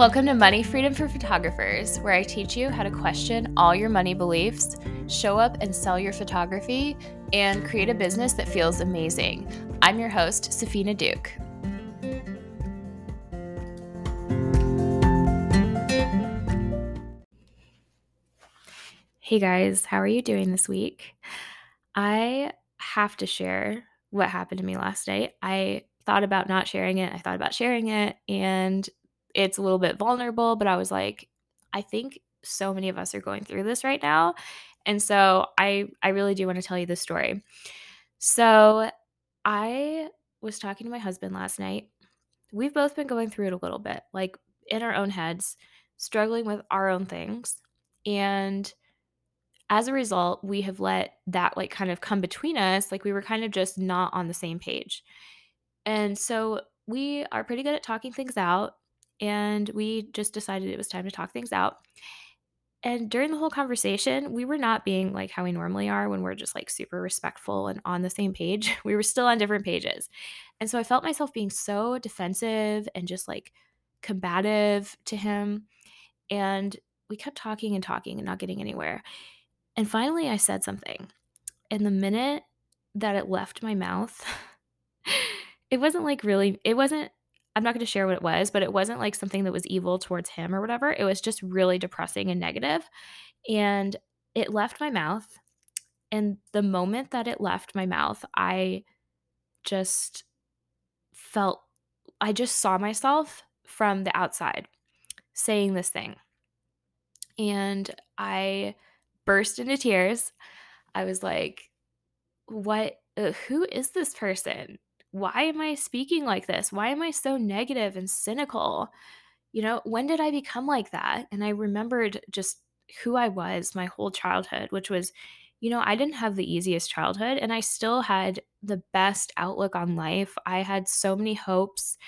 Welcome to Money Freedom for Photographers, where I teach you how to question all your money beliefs, show up and sell your photography, and create a business that feels amazing. I'm your host, Safina Duke. Hey guys, how are you doing this week? I have to share what happened to me last night. I thought about not sharing it. I thought about sharing it, and it's a little bit vulnerable, but I was like, I think so many of us are going through this right now. And so I I really do want to tell you this story. So I was talking to my husband last night. We've both been going through it a little bit, like in our own heads, struggling with our own things. And as a result, we have let that like kind of come between us. Like we were kind of just not on the same page. And so we are pretty good at talking things out. And we just decided it was time to talk things out. And during the whole conversation, we were not being like how we normally are when we're just like super respectful and on the same page. We were still on different pages. And so I felt myself being so defensive and just like combative to him. And we kept talking and talking and not getting anywhere. And finally, I said something. And the minute that it left my mouth, it wasn't like really, it wasn't, I'm not going to share what it was, but it wasn't like something that was evil towards him or whatever. It was just really depressing and negative. And it left my mouth. And the moment that it left my mouth, I just felt, I just saw myself from the outside saying this thing. And I burst into tears. I was like, what? Uh, who is this person? Why am I speaking like this? Why am I so negative and cynical? You know, when did I become like that? And I remembered just who I was my whole childhood, which was, you know, I didn't have the easiest childhood and I still had the best outlook on life. I had so many hopes,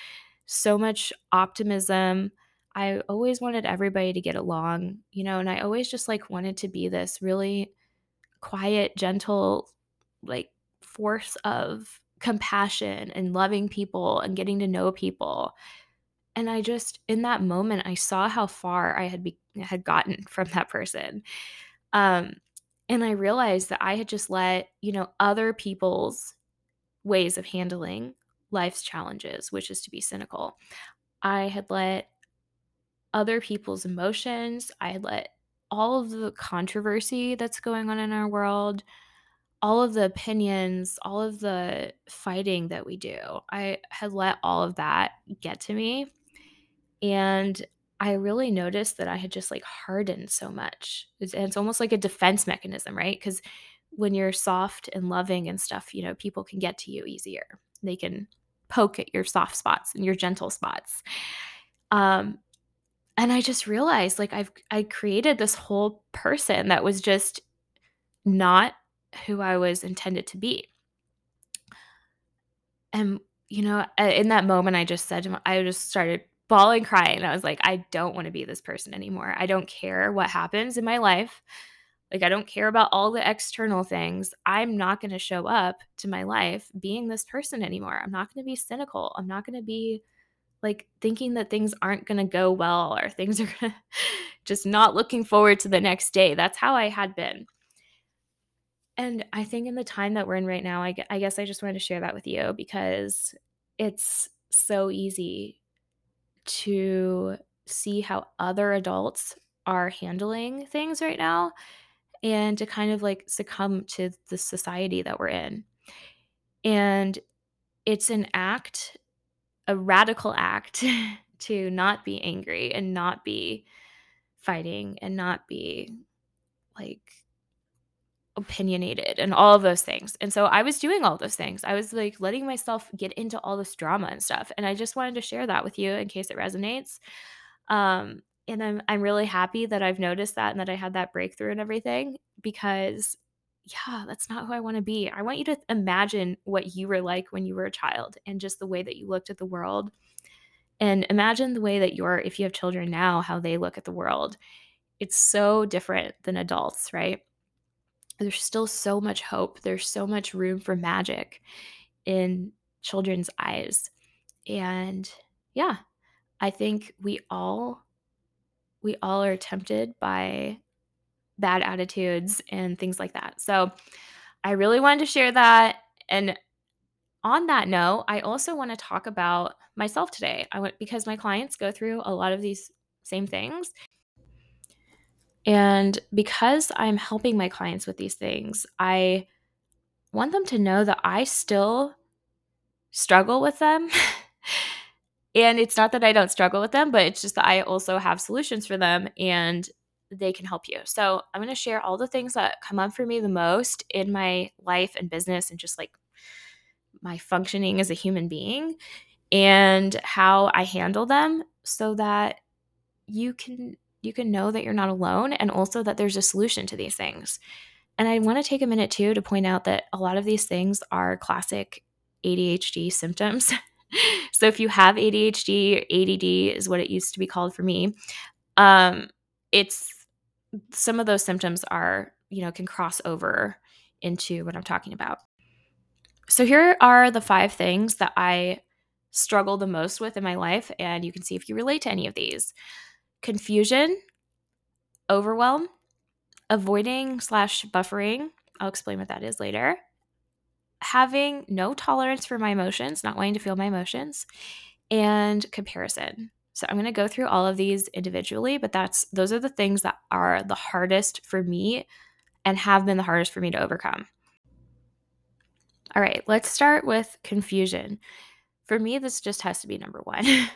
so much optimism. I always wanted everybody to get along, you know, and I always just like wanted to be this really quiet, gentle, like force of compassion and loving people and getting to know people. And I just in that moment I saw how far I had be, had gotten from that person. Um and I realized that I had just let, you know, other people's ways of handling life's challenges, which is to be cynical. I had let other people's emotions. I had let all of the controversy that's going on in our world, all of the opinions, all of the fighting that we do. I had let all of that get to me. And I really noticed that I had just like hardened so much. It's, it's almost like a defense mechanism, right? Because when you're soft and loving and stuff, you know, people can get to you easier. They can poke at your soft spots and your gentle spots. Um, and I just realized like I've I created this whole person that was just not who I was intended to be. And you know, in that moment I just said I just started bawling crying. I was like I don't want to be this person anymore. I don't care what happens in my life. Like I don't care about all the external things. I'm not going to show up to my life being this person anymore. I'm not going to be cynical. I'm not going to be like thinking that things aren't going to go well or things are just not looking forward to the next day. That's how I had been. And I think in the time that we're in right now, I, I guess I just wanted to share that with you because it's so easy to see how other adults are handling things right now and to kind of like succumb to the society that we're in. And it's an act a radical act to not be angry and not be fighting and not be like opinionated and all of those things. And so I was doing all those things. I was like letting myself get into all this drama and stuff. And I just wanted to share that with you in case it resonates. Um and I'm I'm really happy that I've noticed that and that I had that breakthrough and everything because yeah, that's not who I want to be. I want you to imagine what you were like when you were a child and just the way that you looked at the world. And imagine the way that you're, if you have children now, how they look at the world. It's so different than adults, right? There's still so much hope. There's so much room for magic in children's eyes. And yeah, I think we all we all are tempted by bad attitudes and things like that. So, I really wanted to share that and on that note, I also want to talk about myself today. I went because my clients go through a lot of these same things. And because I'm helping my clients with these things, I want them to know that I still struggle with them. and it's not that I don't struggle with them, but it's just that I also have solutions for them and they can help you. So, I'm going to share all the things that come up for me the most in my life and business and just like my functioning as a human being and how I handle them so that you can you can know that you're not alone and also that there's a solution to these things. And I want to take a minute too to point out that a lot of these things are classic ADHD symptoms. so if you have ADHD, ADD is what it used to be called for me. Um, it's some of those symptoms are, you know, can cross over into what I'm talking about. So here are the five things that I struggle the most with in my life, and you can see if you relate to any of these confusion, overwhelm, avoiding slash buffering. I'll explain what that is later. Having no tolerance for my emotions, not wanting to feel my emotions, and comparison. So I'm going to go through all of these individually, but that's those are the things that are the hardest for me and have been the hardest for me to overcome. All right, let's start with confusion. For me, this just has to be number one.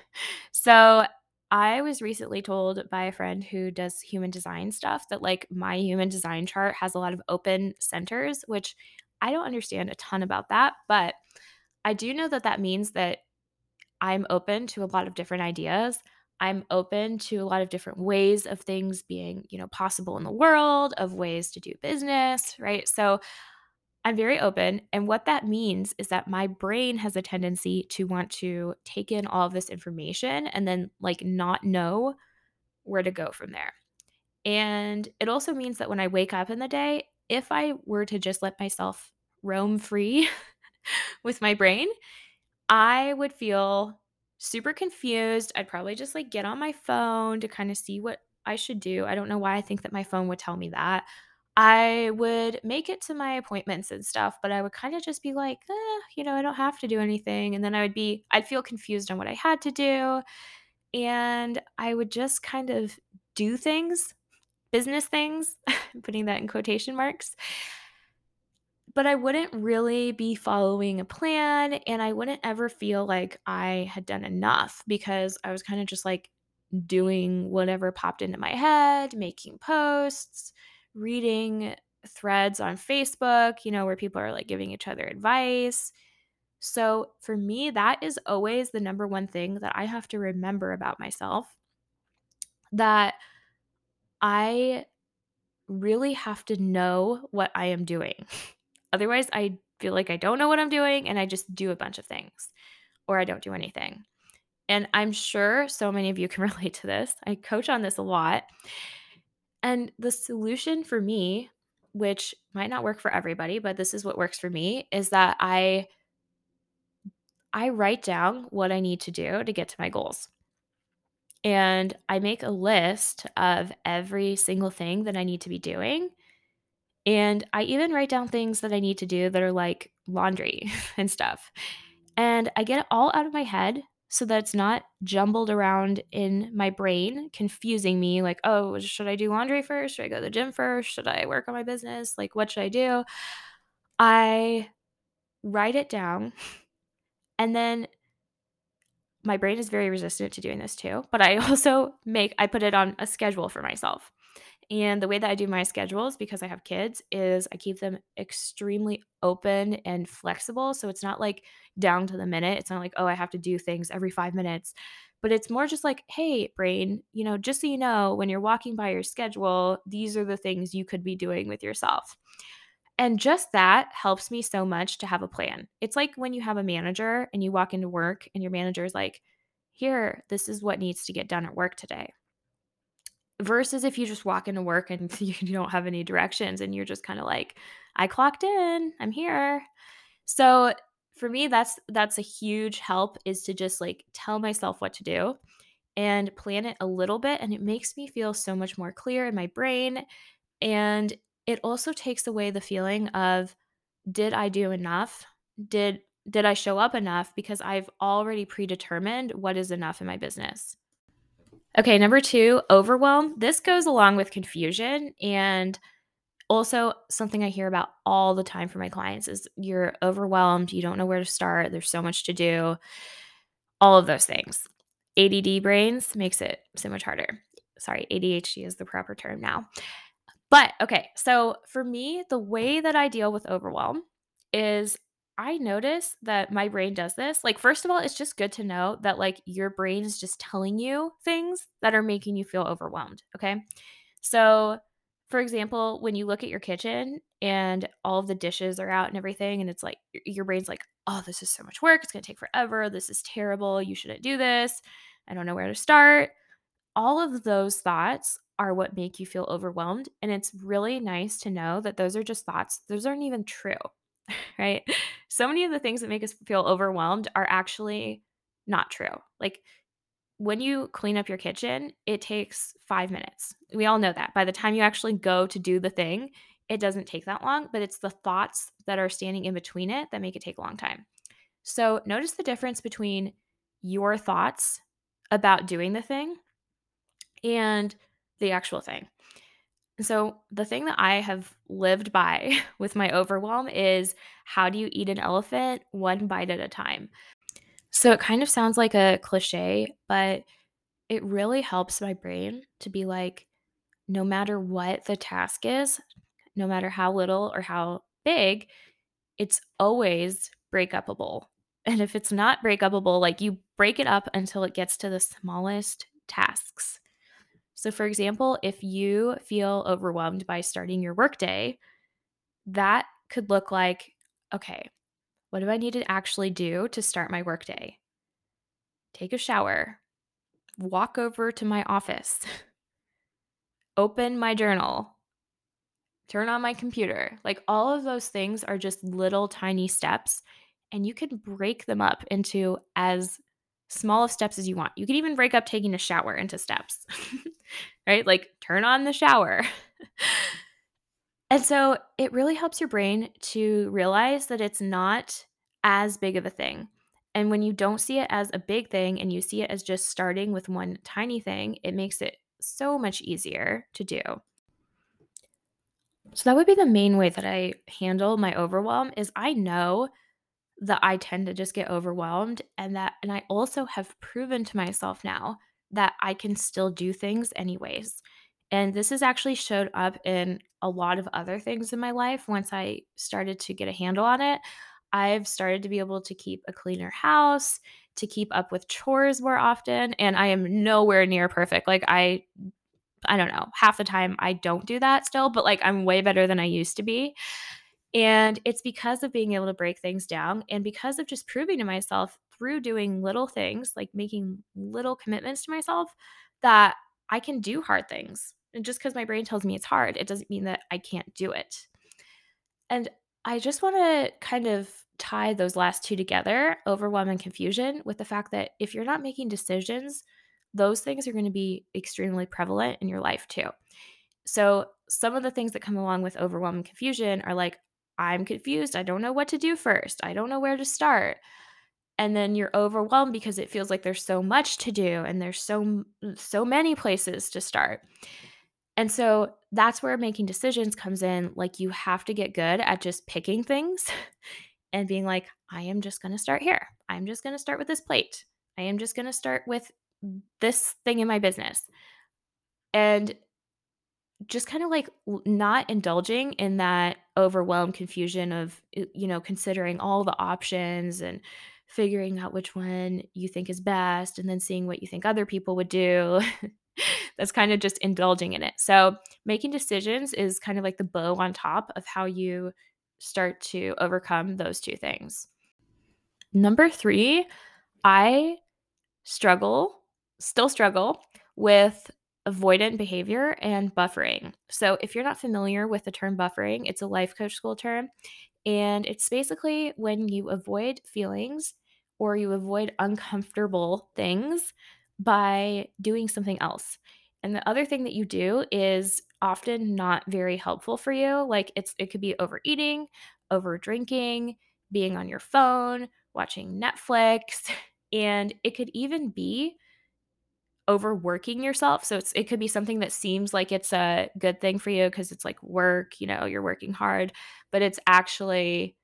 so, I was recently told by a friend who does human design stuff that, like, my human design chart has a lot of open centers, which I don't understand a ton about that. But I do know that that means that I'm open to a lot of different ideas. I'm open to a lot of different ways of things being, you know, possible in the world, of ways to do business, right? So I'm very open. And what that means is that my brain has a tendency to want to take in all of this information and then, like, not know where to go from there. And it also means that when I wake up in the day, if I were to just let myself roam free with my brain, I would feel super confused. I'd probably just like get on my phone to kind of see what I should do. I don't know why I think that my phone would tell me that. I would make it to my appointments and stuff, but I would kind of just be like, eh, you know, I don't have to do anything. And then I would be, I'd feel confused on what I had to do. And I would just kind of do things, business things, putting that in quotation marks. But I wouldn't really be following a plan and I wouldn't ever feel like I had done enough because I was kind of just like doing whatever popped into my head, making posts reading threads on Facebook, you know, where people are like giving each other advice. So for me, that is always the number one thing that I have to remember about myself that I really have to know what I am doing. Otherwise, I feel like I don't know what I'm doing and I just do a bunch of things or I don't do anything. And I'm sure so many of you can relate to this. I coach on this a lot. And the solution for me, which might not work for everybody, but this is what works for me, is that I I write down what I need to do to get to my goals. And I make a list of every single thing that I need to be doing. And I even write down things that I need to do that are like laundry and stuff. And I get it all out of my head so that it's not jumbled around in my brain, confusing me like, oh, should I do laundry first? Should I go to the gym first? Should I work on my business? Like, what should I do? I write it down and then my brain is very resistant to doing this too, but I also make I put it on a schedule for myself. And the way that I do my schedules, because I have kids, is I keep them extremely open and flexible. So it's not like down to the minute. It's not like, oh, I have to do things every five minutes. But it's more just like, hey, brain, you know, just so you know, when you're walking by your schedule, these are the things you could be doing with yourself. And just that helps me so much to have a plan. It's like when you have a manager and you walk into work and your manager is like, here, this is what needs to get done at work today versus if you just walk into work and you don't have any directions and you're just kind of like i clocked in i'm here so for me that's that's a huge help is to just like tell myself what to do and plan it a little bit, and it makes me feel so much more clear in my brain. And it also takes away the feeling of did I do enough? Did did I show up enough because I've already predetermined what is enough in my business. Okay, number 2, overwhelm. This goes along with confusion and also something I hear about all the time from my clients is you're overwhelmed, you don't know where to start, there's so much to do. All of those things. ADD brains makes it so much harder. Sorry, ADHD is the proper term now. But okay, so for me, the way that I deal with overwhelm is I notice that my brain does this. Like, first of all, it's just good to know that like your brain is just telling you things that are making you feel overwhelmed. Okay. So, for example, when you look at your kitchen and all of the dishes are out and everything, and it's like your brain's like, oh, this is so much work. It's going to take forever. This is terrible. You shouldn't do this. I don't know where to start. All of those thoughts are what make you feel overwhelmed. And it's really nice to know that those are just thoughts. Those aren't even true, right? So many of the things that make us feel overwhelmed are actually not true. Like when you clean up your kitchen, it takes five minutes. We all know that. By the time you actually go to do the thing, it doesn't take that long, but it's the thoughts that are standing in between it that make it take a long time. So notice the difference between your thoughts about doing the thing and the actual thing. So, the thing that I have lived by with my overwhelm is how do you eat an elephant one bite at a time? So, it kind of sounds like a cliche, but it really helps my brain to be like, no matter what the task is, no matter how little or how big, it's always break upable. And if it's not break upable, like you break it up until it gets to the smallest tasks. So, for example, if you feel overwhelmed by starting your workday, that could look like okay, what do I need to actually do to start my workday? Take a shower, walk over to my office, open my journal, turn on my computer. Like all of those things are just little tiny steps, and you can break them up into as small of steps as you want. You can even break up taking a shower into steps, right? Like turn on the shower. and so it really helps your brain to realize that it's not as big of a thing. And when you don't see it as a big thing and you see it as just starting with one tiny thing, it makes it so much easier to do. So that would be the main way that I handle my overwhelm is I know that I tend to just get overwhelmed and that and I also have proven to myself now that I can still do things anyways. And this has actually showed up in a lot of other things in my life once I started to get a handle on it. I've started to be able to keep a cleaner house, to keep up with chores more often, and I am nowhere near perfect. Like I I don't know, half the time I don't do that still, but like I'm way better than I used to be. And it's because of being able to break things down and because of just proving to myself through doing little things, like making little commitments to myself, that I can do hard things. And just because my brain tells me it's hard, it doesn't mean that I can't do it. And I just want to kind of tie those last two together overwhelm and confusion with the fact that if you're not making decisions, those things are going to be extremely prevalent in your life too. So, some of the things that come along with overwhelm and confusion are like, I'm confused. I don't know what to do first. I don't know where to start. And then you're overwhelmed because it feels like there's so much to do and there's so so many places to start. And so that's where making decisions comes in. Like you have to get good at just picking things and being like, I am just going to start here. I'm just going to start with this plate. I am just going to start with this thing in my business. And just kind of like not indulging in that overwhelmed confusion of you know considering all the options and figuring out which one you think is best and then seeing what you think other people would do. That's kind of just indulging in it. So making decisions is kind of like the bow on top of how you start to overcome those two things. Number 3 i struggle still struggle with avoidant behavior and buffering. So, if you're not familiar with the term buffering, it's a life coach school term. And it's basically when you avoid feelings or you avoid uncomfortable things by doing something else. And the other thing that you do is often not very helpful for you. Like it's it could be overeating, over drinking, being on your phone, watching Netflix, and it could even be overworking yourself. So it's it could be something that seems like it's a good thing for you because it's like work, you know, you're working hard, but it's actually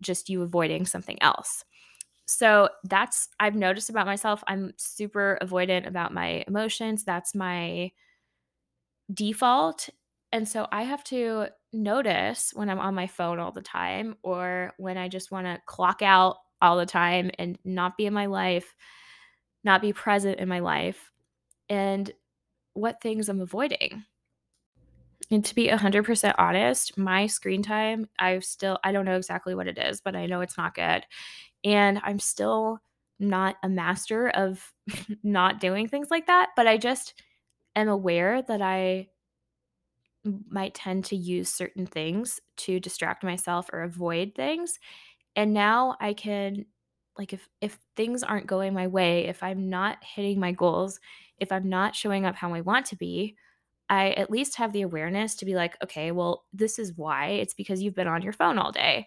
just you avoiding something else. So that's I've noticed about myself, I'm super avoidant about my emotions. That's my default. And so I have to notice when I'm on my phone all the time or when I just want to clock out all the time and not be in my life, not be present in my life, and what things I'm avoiding. And to be 100% honest, my screen time, I've still I don't know exactly what it is, but I know it's not good. And I'm still not a master of not doing things like that, but I just am aware that I might tend to use certain things to distract myself or avoid things. And now I can like if if things aren't going my way, if I'm not hitting my goals, if I'm not showing up how I want to be, I at least have the awareness to be like, okay, well, this is why. It's because you've been on your phone all day.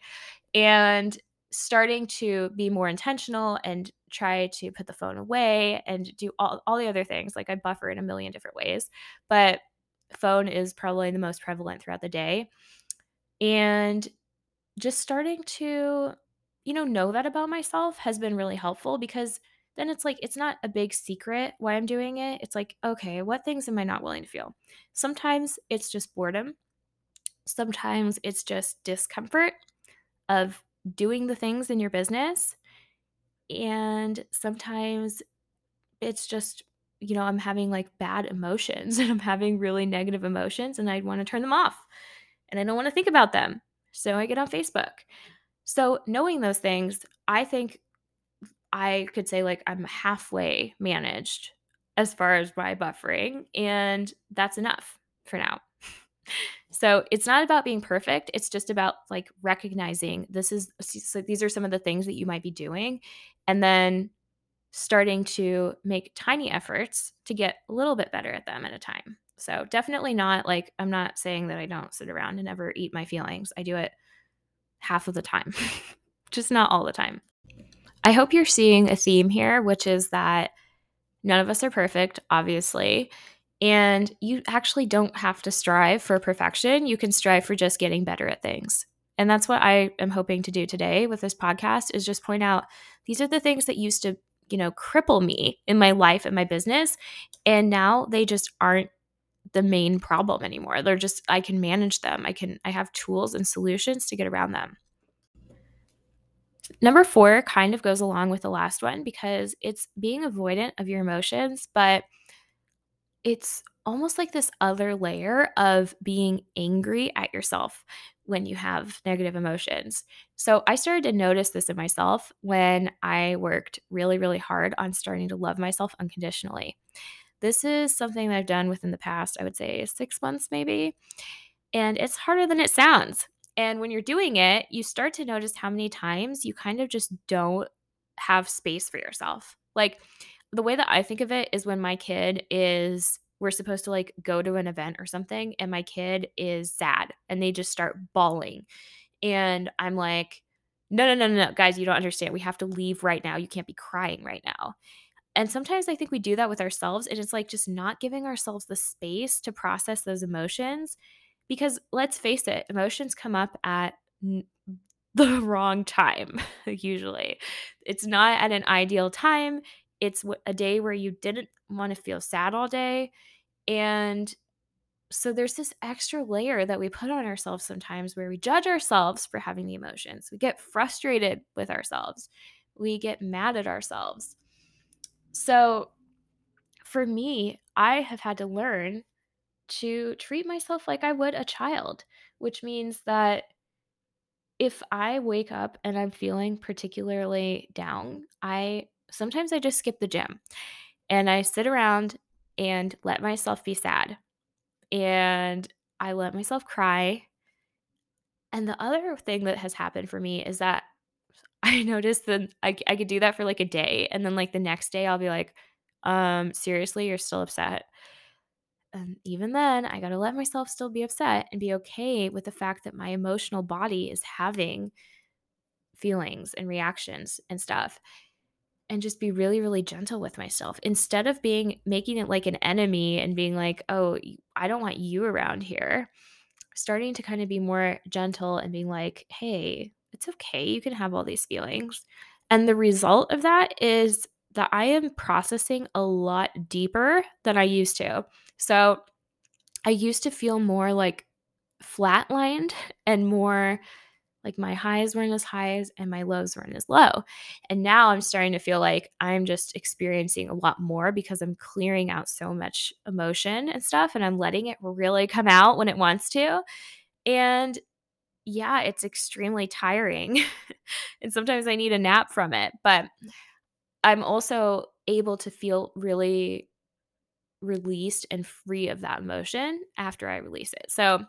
And starting to be more intentional and try to put the phone away and do all, all the other things. Like I buffer in a million different ways, but phone is probably the most prevalent throughout the day. And just starting to, you know, know that about myself has been really helpful because then it's like it's not a big secret why I'm doing it. It's like, okay, what things am I not willing to feel? Sometimes it's just boredom. Sometimes it's just discomfort of doing the things in your business. And sometimes it's just, you know, I'm having like bad emotions and I'm having really negative emotions and I want to turn them off and I don't want to think about them. So I get on Facebook. So knowing those things, I think I could say like I'm halfway managed as far as my buffering, and that's enough for now. So it's not about being perfect. It's just about like recognizing this is so these are some of the things that you might be doing, and then starting to make tiny efforts to get a little bit better at them at a time. So definitely not like I'm not saying that I don't sit around and ever eat my feelings. I do it half of the time, just not all the time. I hope you're seeing a theme here, which is that none of us are perfect, obviously. And you actually don't have to strive for perfection. You can strive for just getting better at things. And that's what I am hoping to do today with this podcast is just point out these are the things that used to, you know, cripple me in my life and my business. And now they just aren't the main problem anymore. They're just I can manage them. I can I have tools and solutions to get around them. Number 4 kind of goes along with the last one because it's being avoidant of your emotions, but it's almost like this other layer of being angry at yourself when you have negative emotions. So I started to notice this in myself when I worked really, really hard on starting to love myself unconditionally. This is something that I've done within the past, I would say six months maybe. And it's harder than it sounds. And when you're doing it, you start to notice how many times you kind of just don't have space for yourself. Like the way that I think of it is when my kid is we're supposed to like go to an event or something and my kid is sad and they just start bawling. And I'm like, no, no, no, no, no, guys, you don't understand. We have to leave right now. You can't be crying right now. And sometimes I think we do that with ourselves. And it's like just not giving ourselves the space to process those emotions. Because let's face it, emotions come up at n- the wrong time, usually. It's not at an ideal time. It's a day where you didn't want to feel sad all day. And so there's this extra layer that we put on ourselves sometimes where we judge ourselves for having the emotions. We get frustrated with ourselves. We get mad at ourselves. So for me, I have had to learn to treat myself like I would a child, which means that if I wake up and I'm feeling particularly down, I sometimes I just skip the gym and I sit around and let myself be sad. And I let myself cry. And the other thing that has happened for me is that I noticed that I, I could do that for like a day. And then, like, the next day, I'll be like, Um, seriously, you're still upset." And even then, I gotta let myself still be upset and be okay with the fact that my emotional body is having feelings and reactions and stuff, and just be really, really gentle with myself instead of being making it like an enemy and being like, "Oh, I don't want you around here." Starting to kinda be more gentle and being like, "Hey, it's okay, you can have all these mm. feelings." And the result of that is that I am processing a lot deeper than I used to. So, I used to feel more, like, flatlined and more like my highs weren't as highs and my lows weren't as low. And now I'm starting to feel like I'm just experiencing a lot more because I'm clearing out so much emotion and stuff, and I'm letting it really come out when it wants to. And yeah, it's extremely tiring. And sometimes I need a nap from it, but I'm also able to feel really released and free of that emotion after I release it. So,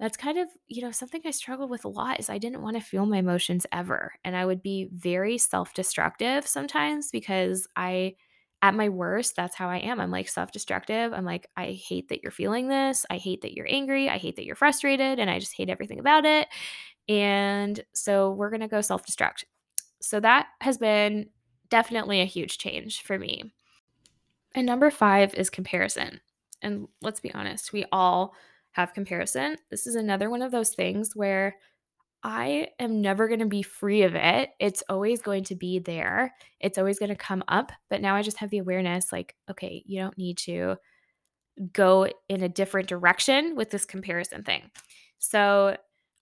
that's kind of, you know, something I struggle with a lot is I didn't wanna feel my emotions ever, and I would be very self-destructive sometimes because I at my worst, that's how I am. I'm, like, self-destructive. I'm like, "I hate that you're feeling this. I hate that you're angry. I hate that you're frustrated, and I just hate everything about it, and so we're gonna go self-destruct." So that has been definitely a huge change for me. And number 5 is comparison. And let's be honest, we all have comparison. This is another one of those things where I am never gonna be free of it. It's always going to be there. It's always gonna come up, but now I just have the awareness like, "Okay, you don't need to go in a different direction with this comparison thing." So,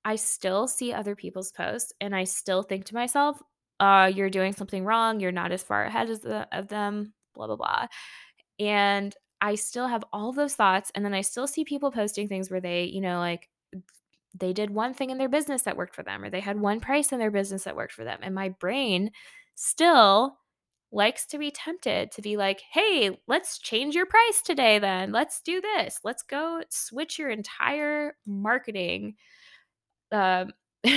I still see other people's posts, and I still think to myself, "Uh, you're doing something wrong. You're not as far ahead as the of them, blah, blah, blah." And I still have all those thoughts, and then I still see people posting things where they, you know, like, they did one thing in their business that worked for them, or they had one price in their business that worked for them, and my brain still likes to be tempted to be like, "Hey, let's change your price today then. Let's do this. Let's go switch your entire marketing, um,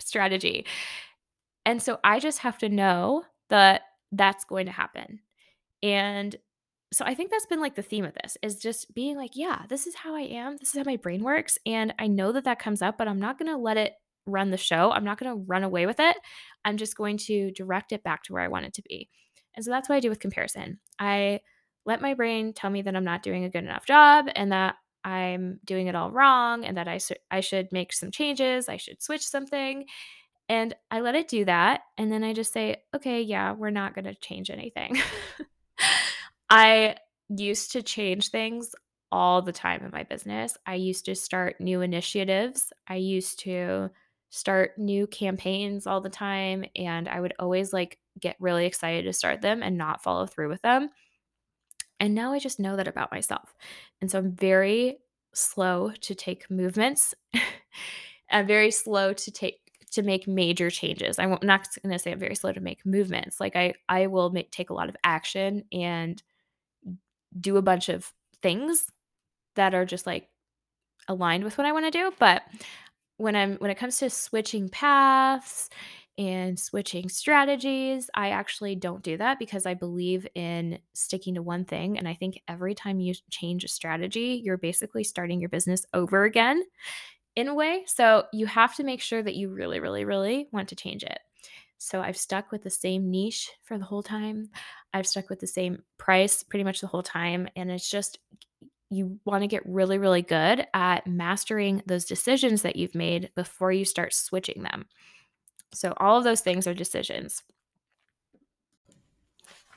strategy." And so I just have to know that that's going to happen. And so I think that's been, like, the theme of this, is just being like, "Yeah, this is how I am. This is how my brain works, and I know that that comes up, but I'm not gonna let it run the show. I'm not gonna run away with it. I'm just going to direct it back to where I want it to be." And so that's what I do with comparison. I let my brain tell me that I'm not doing a good enough job and that I'm doing it all wrong and that I I should make some changes, I should switch something, and I let it do that, and then I just say, "Okay, yeah, we're not gonna change anything." I used to change things all the time in my business. I used to start new initiatives. I used to start new campaigns all the time, and I would always, like, get really excited to start them and not follow through with them. And now I just know that about myself. And so I'm very slow to take movements. I'm very slow to take to make major changes. I'm not gonna say I'm very slow to make movements. Like, I I will make take a lot of action and do a bunch of things that are just, like, aligned with what I wanna do, but when I'm when it comes to switching paths and switching strategies, I actually don't do that because I believe in sticking to one thing, and I think every time you change a strategy, you're basically starting your business over again in a way, so you have to make sure that you really, really, really want to change it. So I've stuck with the same niche for the whole time. I've stuck with the same price pretty much the whole time, and it's just you wanna get really, really good at mastering those decisions that you've made before you start switching them. So all of those things are decisions.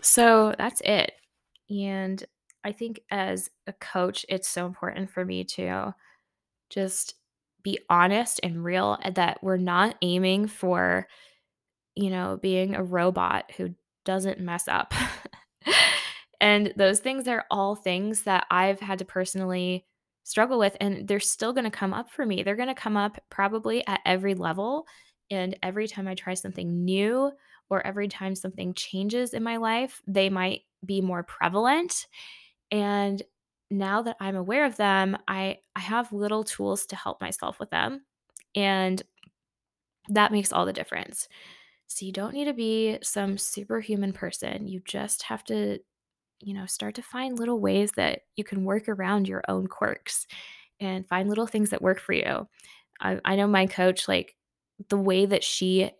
So that's it. And I think as a coach, it's so important for me to just be honest and real eh, that we're not aiming for, you know, being a robot who doesn't mess up. And those things are all things that I've had to personally struggle with, and they're still gonna come up for me. They're gonna come up probably at every level, and every time I try something new or every time something changes in my life, they might be more prevalent. And now that I'm aware of them, I I have little tools to help myself with them, and that makes all the difference. So you don't need to be some superhuman person. You just have to, you know, start to find little ways that you can work around your own quirks and find little things that work for you. I, I know my coach, like the way that she,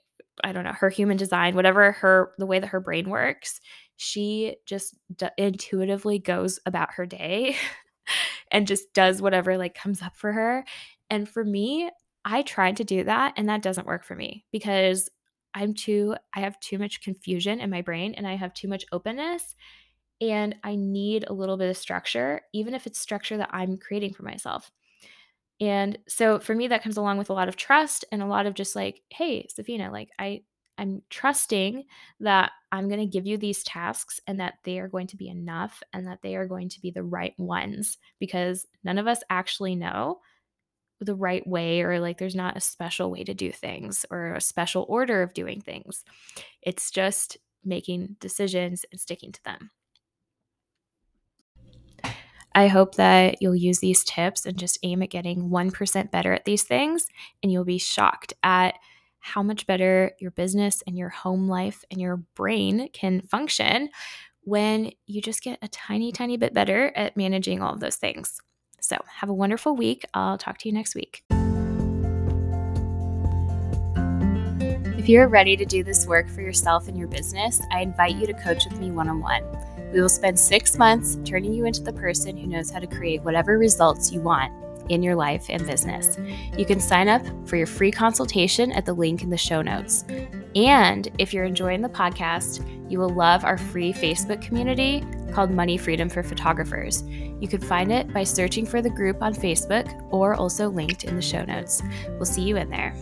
I don't know, her human design, whatever her, the way that her brain works, she just d- intuitively goes about her day and just does whatever like comes up for her. And for me, I tried to do that and that doesn't work for me because I'm too I have too much confusion in my brain and I have too much openness and I need a little bit of structure even if it's structure that I'm creating for myself. And so for me that comes along with a lot of trust and a lot of just like, hey, Safina, like I I'm trusting that I'm going to give you these tasks and that they are going to be enough and that they are going to be the right ones because none of us actually know the right way or like there's not a special way to do things or a special order of doing things. It's just making decisions and sticking to them. I hope that you'll use these tips and just aim at getting 1% better at these things, and you'll be shocked at how much better your business and your home life and your brain can function when you just get a tiny, tiny bit better at managing all of those things. So, have a wonderful week. I'll talk to you next week. If you're ready to do this work for yourself and your business, I invite you to coach with me one on one. We will spend six months turning you into the person who knows how to create whatever results you want in your life and business. You can sign up for your free consultation at the link in the show notes. And if you're enjoying the podcast, you will love our free Facebook community called Money Freedom for Photographers. You can find it by searching for the group on Facebook or also linked in the show notes. We'll see you in there.